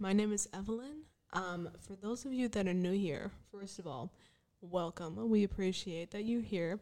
My name is Evelyn. Um, for those of you that are new here, first of all, welcome. We appreciate that you're here.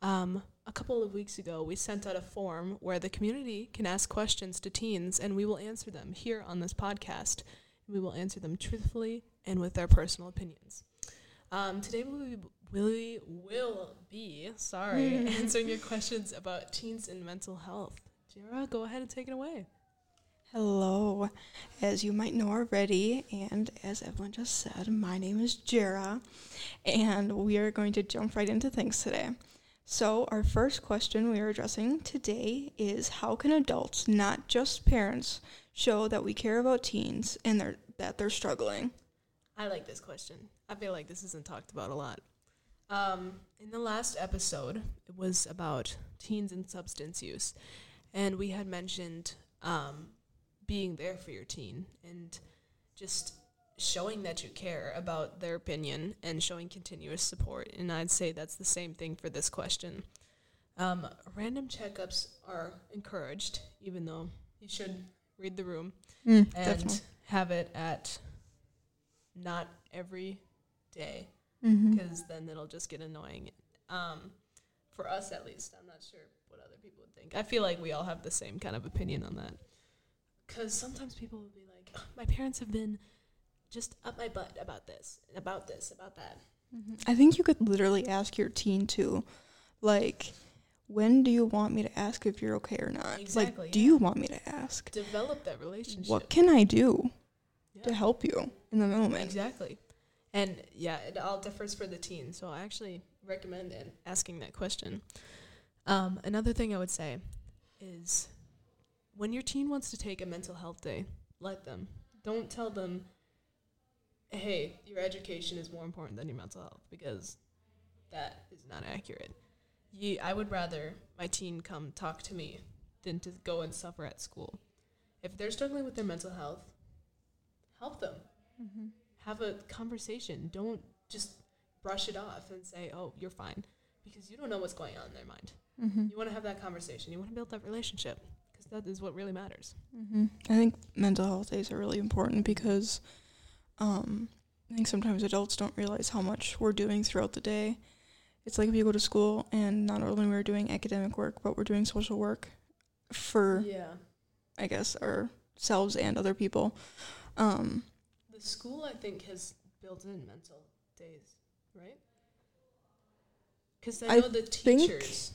Um, a couple of weeks ago, we sent out a form where the community can ask questions to teens, and we will answer them here on this podcast. We will answer them truthfully and with our personal opinions. Um, today we will, we will be sorry answering your questions about teens and mental health. Jira, go ahead and take it away. Hello. As you might know already, and as Evelyn just said, my name is Jera, and we are going to jump right into things today. So, our first question we are addressing today is how can adults, not just parents, show that we care about teens and they're, that they're struggling? I like this question. I feel like this isn't talked about a lot. Um, in the last episode, it was about teens and substance use, and we had mentioned um, being there for your teen and just showing that you care about their opinion and showing continuous support. And I'd say that's the same thing for this question. Um, random checkups are encouraged, even though you should read the room Mm, and definitely. have it at not every day Mm-hmm. because then it'll just get annoying. Um, for us, at least, I'm not sure what other people would think. I feel like we all have the same kind of opinion on that. Because sometimes people will be like, "Ugh, "My parents have been just up my butt about this, about this, about that." I think you could literally ask your teen to, like, when do you want me to ask if you're okay or not? Exactly, Like, do you want me to ask? Develop that relationship. What can I do Yeah. to help you in the moment? Exactly. And yeah, it all differs for the teen. So I actually recommend asking that question. Um, another thing I would say is when your teen wants to take a mental health day, let them. Don't tell them, hey, your education is more important than your mental health, because that is not accurate. Ye, I would rather my teen come talk to me than to go and suffer at school. If they're struggling with their mental health, help them Mm-hmm. have a conversation. Don't just brush it off and say, "Oh, you're fine," because you don't know what's going on in their mind. Mm-hmm. You want to have that conversation. You want to build that relationship that is what really matters. hmm I think mental health days are really important because um, I think sometimes adults don't realize how much we're doing throughout the day. It's like if you go to school and not only we're doing academic work, but we're doing social work for, Yeah, I guess, ourselves and other people. Um, the school I think has built in mental days, right? Because I I know the think- teachers.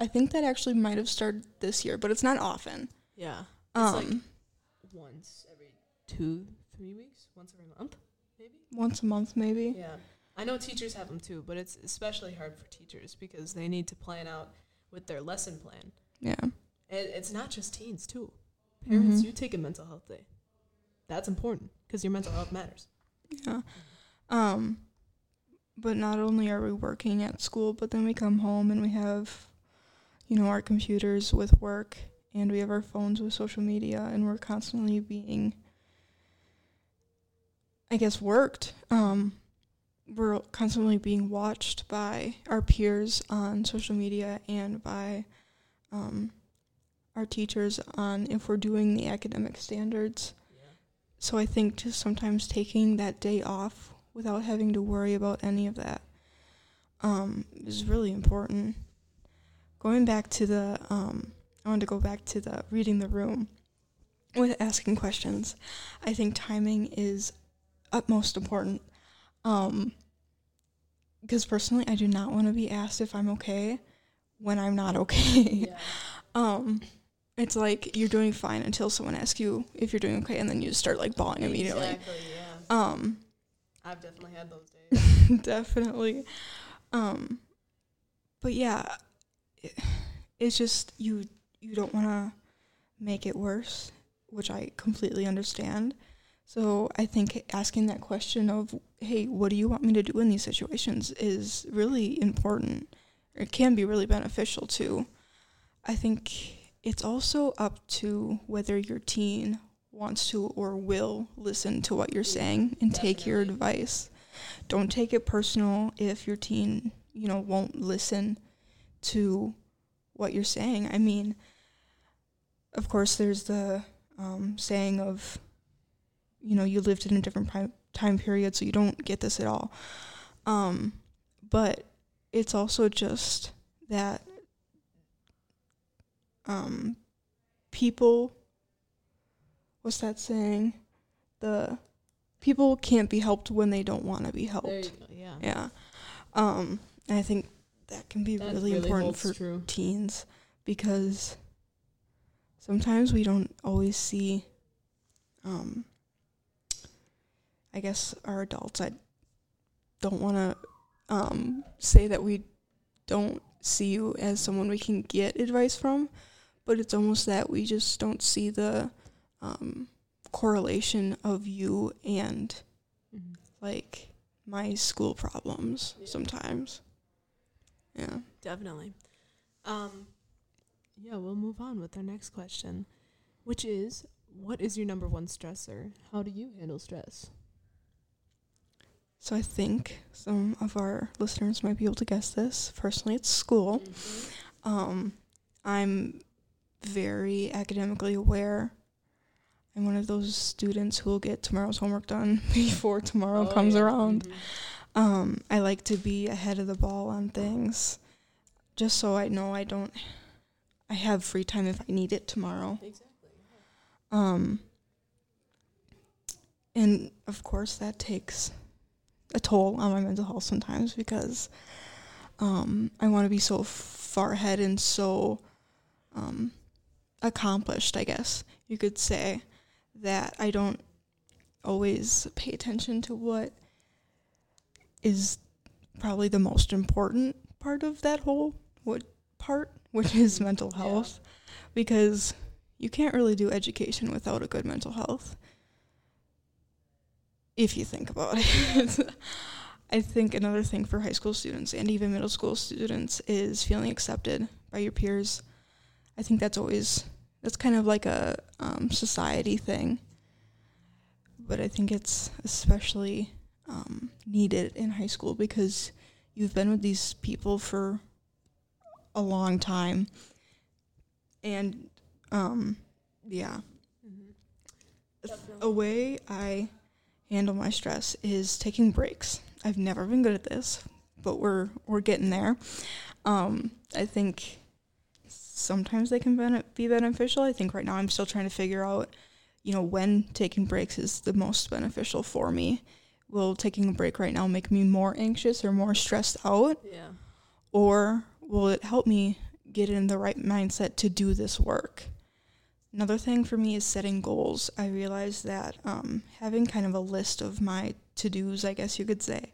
I think that actually might have started this year, but it's not often. Yeah, Um, like- once every two, three weeks, once every month, maybe. once a month, maybe. Yeah. I know teachers have them too, but it's especially hard for teachers because they need to plan out with their lesson plan. Yeah. And it's not just teens too. Parents, Mhm. you take a mental health day. That's important because your mental health matters. Yeah. Um, but not only are we working at school, but then we come home and we have, you know, our computers with work and we have our phones with social media and we're constantly being, I guess, worked. Um, we're constantly being watched by our peers on social media and by um, our teachers on if we're doing the academic standards. Yeah. So I think just sometimes taking that day off without having to worry about any of that um, is really important. Going back to the, um, I want to go back to the reading the room with asking questions. I think timing is utmost important. Um, because personally, I do not want to be asked if I'm okay when I'm not okay. Yeah. Um, it's like you're doing fine until someone asks you if you're doing okay, and then you start like bawling immediately. Exactly. Yeah. Um, I've definitely had those days. definitely. Um, but yeah, it, it's just you you don't want to make it worse, which I completely understand. So I think asking that question of, "Hey, what do you want me to do in these situations?" is really important. It can be really beneficial too. I think it's also up to whether your teen wants to or will listen to what you're saying and take your advice. Don't take it personal if your teen, you know, won't listen to what you're saying. I mean, of course, there's the um, saying of, you know, you lived in a different time time period, so you don't get this at all. Um, but it's also just that um, people. What's that saying? The people can't be helped when they don't want to be helped. Go. Yeah. Yeah. Um, and I think that can be That really, important for true. teens because sometimes we don't always see um I guess our adults I don't want to um say that we don't see you as someone we can get advice from, but it's almost that we just don't see the um correlation of you and Mhm. like my school problems Yeah. sometimes. Yeah. Definitely. Um, yeah, we'll move on with our next question, which is what is your number one stressor? How do you handle stress? So I think some of our listeners might be able to guess this. Personally, it's school. Um, I'm very academically aware. I'm one of those students who will get tomorrow's homework done before tomorrow Oh, comes yeah. around. Mhm. Um, I like to be ahead of the ball on things, just so I know I don't. I have free time if I need it tomorrow. Exactly. Um, and of course, that takes a toll on my mental health sometimes because um, I want to be so far ahead and so um, accomplished, I guess you could say, that I don't always pay attention to what is probably the most important part of that whole what part, which is mental Yeah. health, because you can't really do education without a good mental health. If you think about it. I think another thing for high school students and even middle school students is feeling accepted by your peers. I think that's always that's kind of like a um, society thing, but I think it's especially um, needed in high school because you've been with these people for a long time, and um, yeah, Mhm. a way I handle my stress is taking breaks. I've never been good at this, but we're we're getting there. Um, I think sometimes they can be beneficial. I think right now I'm still trying to figure out, you know, when taking breaks is the most beneficial for me. Will taking a break right now make me more anxious or more stressed out, Yeah. or will it help me get in the right mindset to do this work? Another thing for me is setting goals. I realize that um, having kind of a list of my to dos, I guess you could say,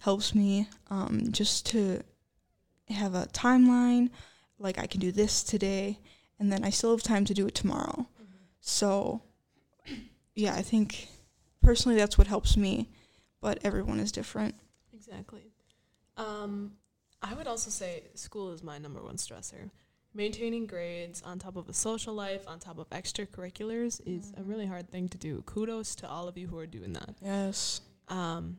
helps me um, just to have a timeline. Like I can do this today, and then I still have time to do it tomorrow. So, yeah, I think personally that's what helps me, but everyone is different. Exactly. Um, I would also say school is my number one stressor. Maintaining grades on top of a social life, on top of extracurriculars, is a really hard thing to do. Kudos to all of you who are doing that. Yes. Um,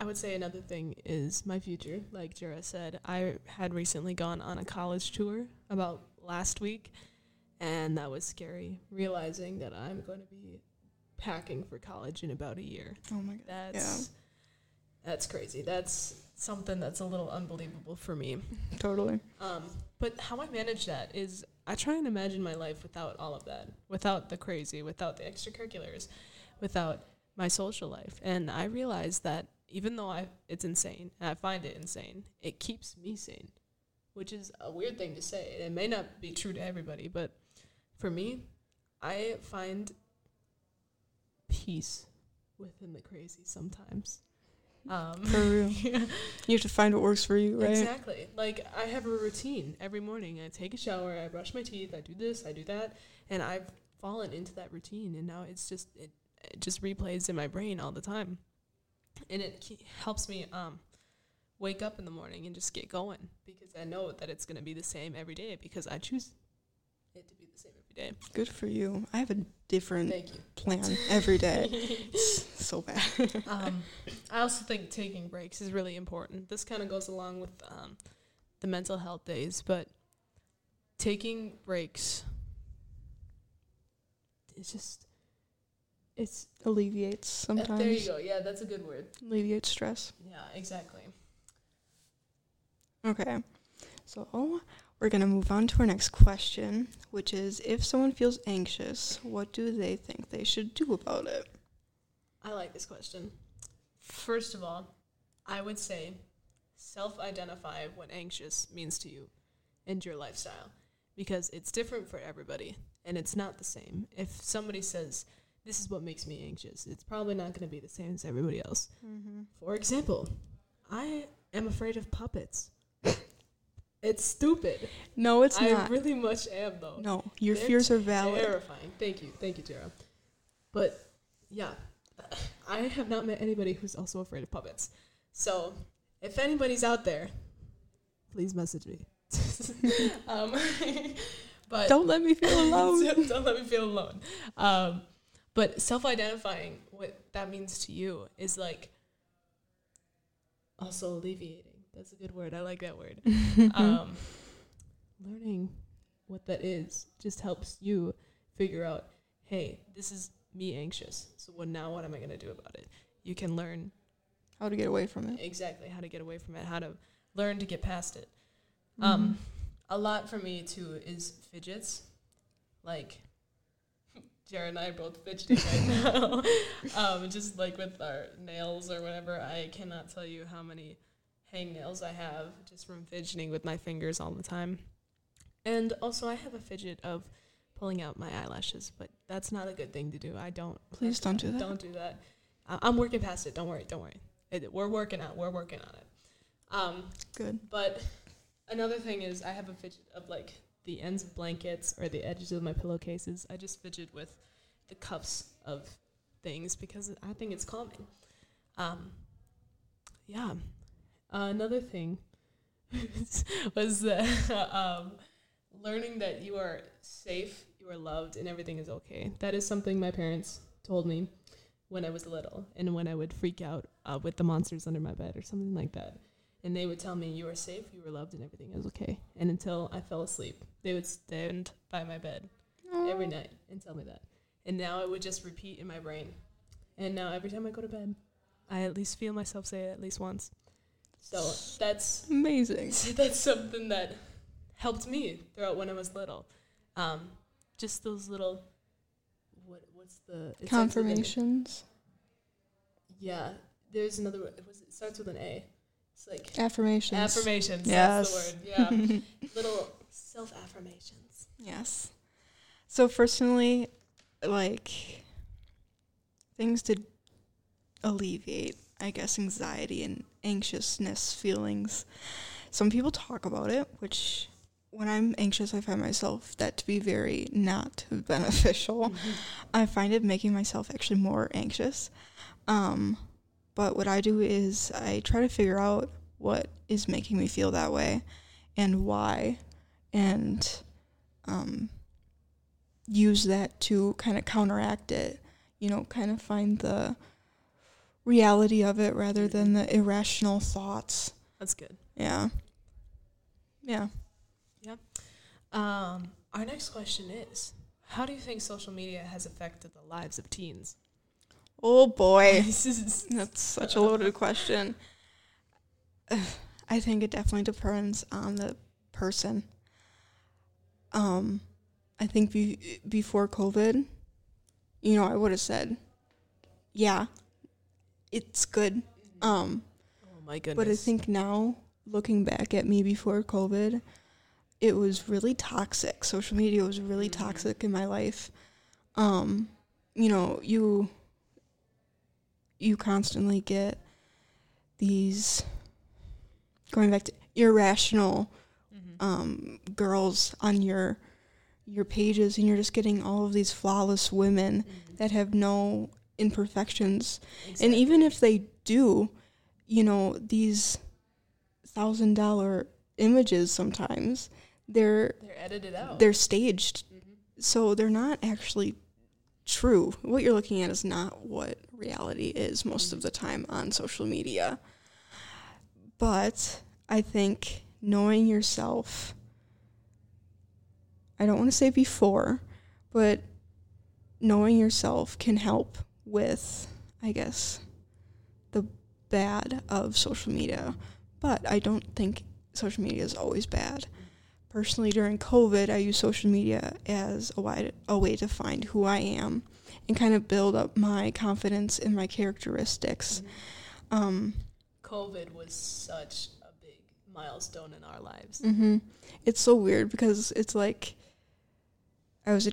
I would say another thing is my future. Like Jura said, I had recently gone on a college tour about last week, and that was scary. Realizing that I'm going to be packing for college in about a year. Oh my god. That's that's crazy. That's something that's a little unbelievable for me. Totally. Um, but how I manage that is I try and imagine my life without all of that, without the crazy, without the extracurriculars, without my social life. And I realize that even though I it's insane and I find it insane, it keeps me sane, which is a weird thing to say. It may not be true to everybody, but for me, I find peace within the crazy sometimes. Um, For real. yeah. You have to find what works for you, right? Exactly. Like I have a routine every morning. I take a shower, I brush my teeth, I do this, I do that, and I've fallen into that routine, and now it's just it, it just replays in my brain all the time, and it ke- helps me um wake up in the morning and just get going because I know that it's gonna be the same every day because I choose it to be the same every day. Good for you. I have a different Thank you. plan every day. It's so bad. um, I also think taking breaks is really important. This kind of goes along with um, the mental health days, but taking breaks it's just it's Alleviates uh, sometimes. there you go. Yeah, that's a good word. Alleviates stress. Yeah, exactly. Okay. So we're going to move on to our next question, which is if someone feels anxious, what do they think they should do about it? I like this question. First of all, I would say self-identify what anxious means to you and your lifestyle because it's different for everybody and it's not the same. If somebody says this is what makes me anxious, it's probably not going to be the same as everybody else. Mm-hmm. For example, I am afraid of puppets. It's stupid. No, it's I not. I really much am though. no, your They're fears are valid. Terrifying. Thank you, thank you, Tara. But yeah, I have not met anybody who's also afraid of puppets. So if anybody's out there, please message me. um, but Don't let me feel alone. don't let me feel alone. Um, but self-identifying what that means to you is like also alleviating. That's a good word. I like that word. um, learning what that is just helps you figure out, hey, this is me anxious. So what now? What am I going to do about it? You can learn How to get away from it. exactly how to get away from it, how to learn to get past it. Um, a lot for me too is fidgets, like. Jared and I are both fidgeting right now. um, just like with our nails or whatever, I cannot tell you how many hangnails I have just from fidgeting with my fingers all the time. And also, I have a fidget of pulling out my eyelashes, but that's not a good thing to do. I don't. Please don't do that. Don't do that. I- I'm working past it. Don't worry. Don't worry. It, we're working on. We're working on it. Um, Good. but another thing is, I have a fidget of like the ends of blankets or the edges of my pillowcases. I just fidget with the cuffs of things because I think it's calming. Um, yeah. Uh, another thing was that um, learning that you are safe, you are loved, and everything is okay. That is something my parents told me when I was little, and when I would freak out uh, with the monsters under my bed or something like that. And they would tell me you are safe, you were loved, and everything is okay. And until I fell asleep, they would stand by my bed every night and tell me that. And now it would just repeat in my brain. And now every time I go to bed, I at least feel myself say it at least once. So that's Amazing. that's something that helped me throughout when I was little. Um, just those little what what's the it starts with Confirmations. yeah, there's another word. It, was, it starts with an A. It's like Affirmations. affirmations. Yes. That's the word. Yeah, little self affirmations. Yes. So personally, like things to alleviate, I guess, anxiety and anxiousness feelings. Some people talk about it, which when I'm anxious, I find myself that to be very not beneficial. I find it making myself actually more anxious. Um, but what I do is I try to figure out what is making me feel that way and why, and um, use that to kind of counteract it. You know, kind of find the reality of it rather than the irrational thoughts. That's good. Yeah. Yeah. Um, our next question is: How do you think social media has affected the lives of teens? Oh boy. That's such a loaded question. I think it definitely depends on the person. Um, I think be- before COVID, you know, I would have said, yeah, it's good. Um, oh my goodness! but I think now, looking back at me before COVID, it was really toxic. Social media was really Mhm. toxic in my life. Um, you know, you you constantly get these going back to irrational Mhm. um, girls on your your pages, and you're just getting all of these flawless women Mhm. that have no imperfections and even if they do, you know, these thousand dollar images sometimes they're they're edited out. they're staged. Mhm. So they're not actually true. What you're looking at is not what reality is most of the time on social media. But I think knowing yourself I don't want to say before, but knowing yourself can help with, I guess, the bad of social media. But I don't think social media is always bad. Personally, during COVID, I use social media as a way, a way to find who I am and kind of build up my confidence in my characteristics. Um, COVID was such a big milestone in our lives. hmm It's so weird because it's like I was a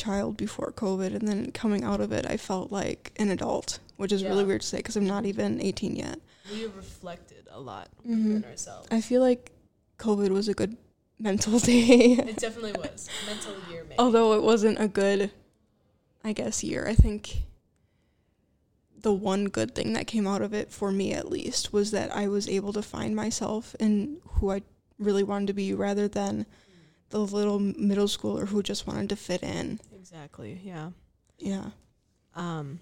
child before COVID, and then coming out of it, I felt like an adult, which is really weird to say because I'm not even 18 yet. We reflected a lot Mhm. within ourselves. I feel like COVID was a good mental day, it definitely was mental year, maybe. although it wasn't a good, I guess, year. I think the one good thing that came out of it, for me at least, was that I was able to find myself and who I really wanted to be rather than the little middle schooler who just wanted to fit in. exactly. Yeah. Yeah. Um,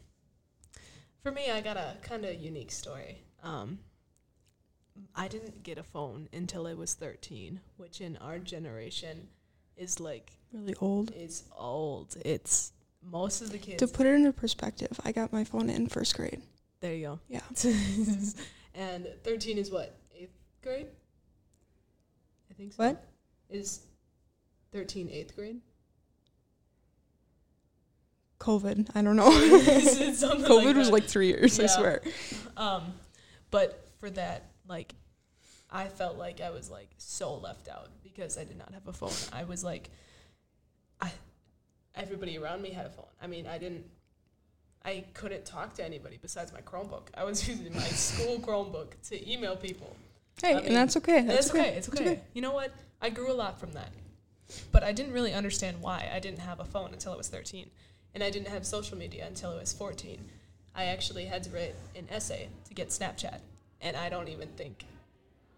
for me, I got a kind of unique story. Um, I didn't get a phone until I was 13, which in our generation is like Really old. It's old. It's most of the kids. To put it into perspective, I got my phone in first grade. there you go. Yeah. and 13 is what eighth grade. I think so. What? is 13 eighth grade? COVID. I don't know. COVID like was like three years, I swear. Um, but for that, like, I felt like I was like so left out because I did not have a phone. I was like, I, everybody around me had a phone. I mean, I didn't, I couldn't talk to anybody besides my Chromebook. I was using my school Chromebook to email people. Hey, I mean, and that's okay. And That's it's okay. It's okay. okay. You know what? I grew a lot from that. But I didn't really understand why I didn't have a phone until I was 13. And I didn't have social media until I was 14. I actually had to write an essay to get Snapchat. And I don't even think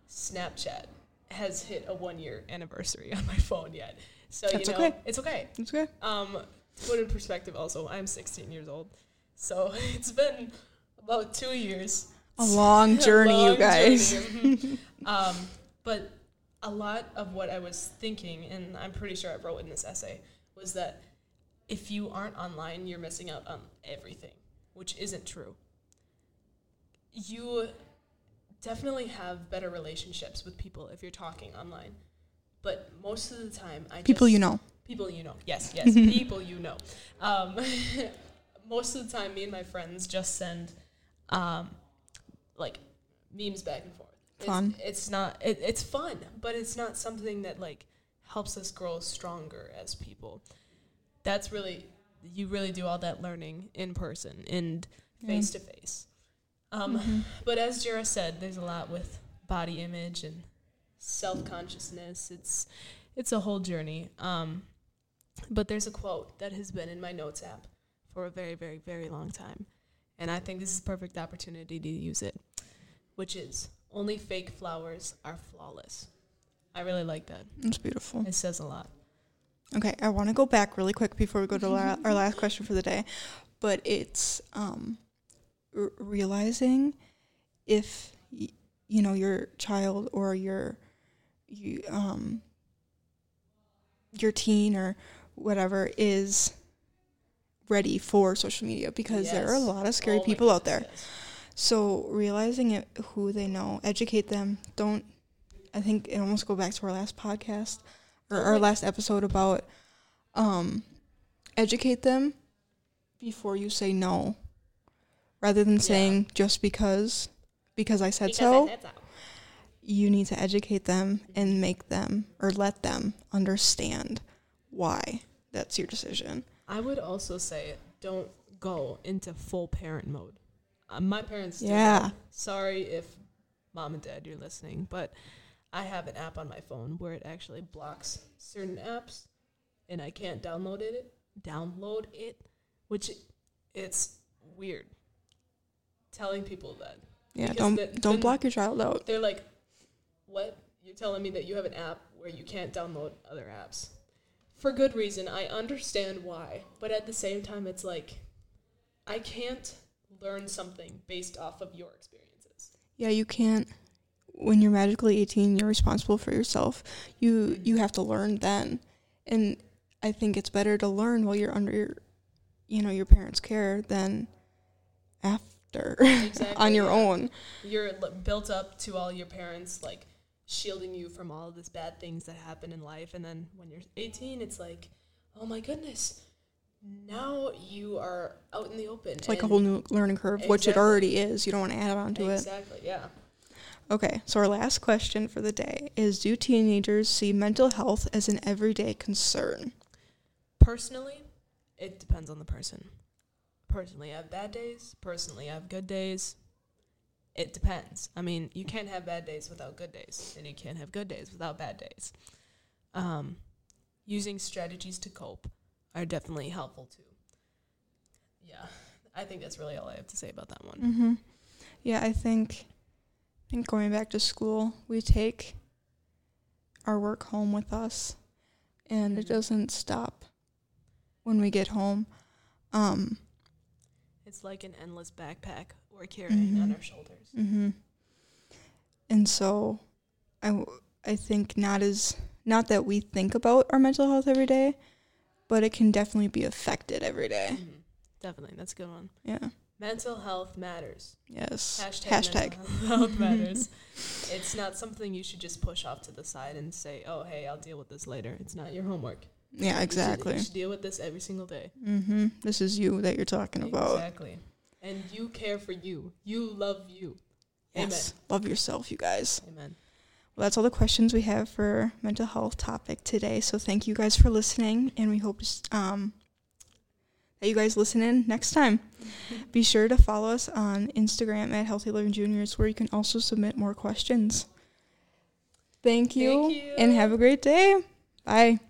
Snapchat has hit a one year anniversary on my phone yet. So, That's you know, okay. it's okay. It's okay. Um, to put in perspective, also, I'm 16 years old. So it's been about two years A long journey, you long guys. journey, um, but a lot of what I was thinking, and I'm pretty sure I wrote in this essay, was that if you aren't online, you're missing out on everything, which isn't true. You definitely have better relationships with people if you're talking online, but most of the time, I People just, you know. people you know. Yes, yes, people you know. Um, most of the time, me and my friends just send um, like memes back and forth. Fun. It's, it's not. It, it's fun, but it's not something that like helps us grow stronger as people. That's really you really do all that learning in person and face to face. But as Jira said, there's a lot with body image and self consciousness. It's it's a whole journey. Um, but there's a quote that has been in my notes app for a very, very, very long time, and I think this is a perfect opportunity to use it, which is only fake flowers are flawless. I really like that. It's beautiful. It says a lot. Okay, I want to go back really quick before we go to la- our last question for the day, but it's um, r- realizing if y- you know your child or your you um your teen or whatever is ready for social media because there are a lot of scary Oh people out there. yes. So realizing it, who they know, educate them. Don't. I think it almost go back to our last podcast or our last episode about um, educate them before you say no, rather than Yeah. saying just because because I said Because so. I said so. You need to educate them and make them or let them understand why that's your decision. I would also say don't go into full parent mode. Uh, my parents, did Yeah. that. Sorry if mom and dad you're listening, but I have an app on my phone where it actually blocks certain apps, and I can't download it. Download it, which it's weird. Telling people that Yeah, Because don't the- don't block your child out. they're like, "What? You're telling me that you have an app where you can't download other apps?" For good reason. I understand why, but at the same time, it's like, I can't learn something based off of your experiences. Yeah, you can't. When you're magically 18, you're responsible for yourself. You you have to learn then, and I think it's better to learn while you're under, your you know, your parents care than after Exactly, on your yeah. own. You're l- built up to all your parents like shielding you from all of these bad things that happen in life, and then when you're 18, it's like, oh my goodness, now you are out in the open. It's like a whole new learning curve, which it already is. You don't want to add on to it. exactly, yeah. Okay, so our last question for the day is Do teenagers see mental health as an everyday concern? Personally, it depends on the person. Personally, I have bad days. Personally, I have good days. It depends. I mean, you can't have bad days without good days, and you can't have good days without bad days. Um, using strategies to cope are definitely helpful too. Yeah, I think that's really all I have to say about that one. Mm-hmm. Yeah, I think, I think going back to school, we take our work home with us, and it Mhm. doesn't stop when we get home. Um, It's like an endless backpack we're carrying on Mhm. our shoulders. hmm And so, I, w- I think not as not that we think about our mental health every day, but it can definitely be affected every day. Mhm. Definitely, that's a good one. Yeah. Mental health matters. Yes. Hashtag, Hashtag. mental health matters. it's not something you should just push off to the side and say, "Oh, hey, I'll deal with this later." It's not your homework. Yeah, You should- exactly. You should, deal with this every single day. Mm hmm This is you that you're talking about. Exactly. And you care for you. You love you. Yes. Love yourself, you guys. Amen. Well, that's all the questions we have for mental health topic today. So thank you guys for listening, and we hope um, that you guys listen in next time. Be sure to follow us on Instagram at Healthy Living Juniors, where you can also submit more questions. Thank you, Thank you. and have a great day. Bye.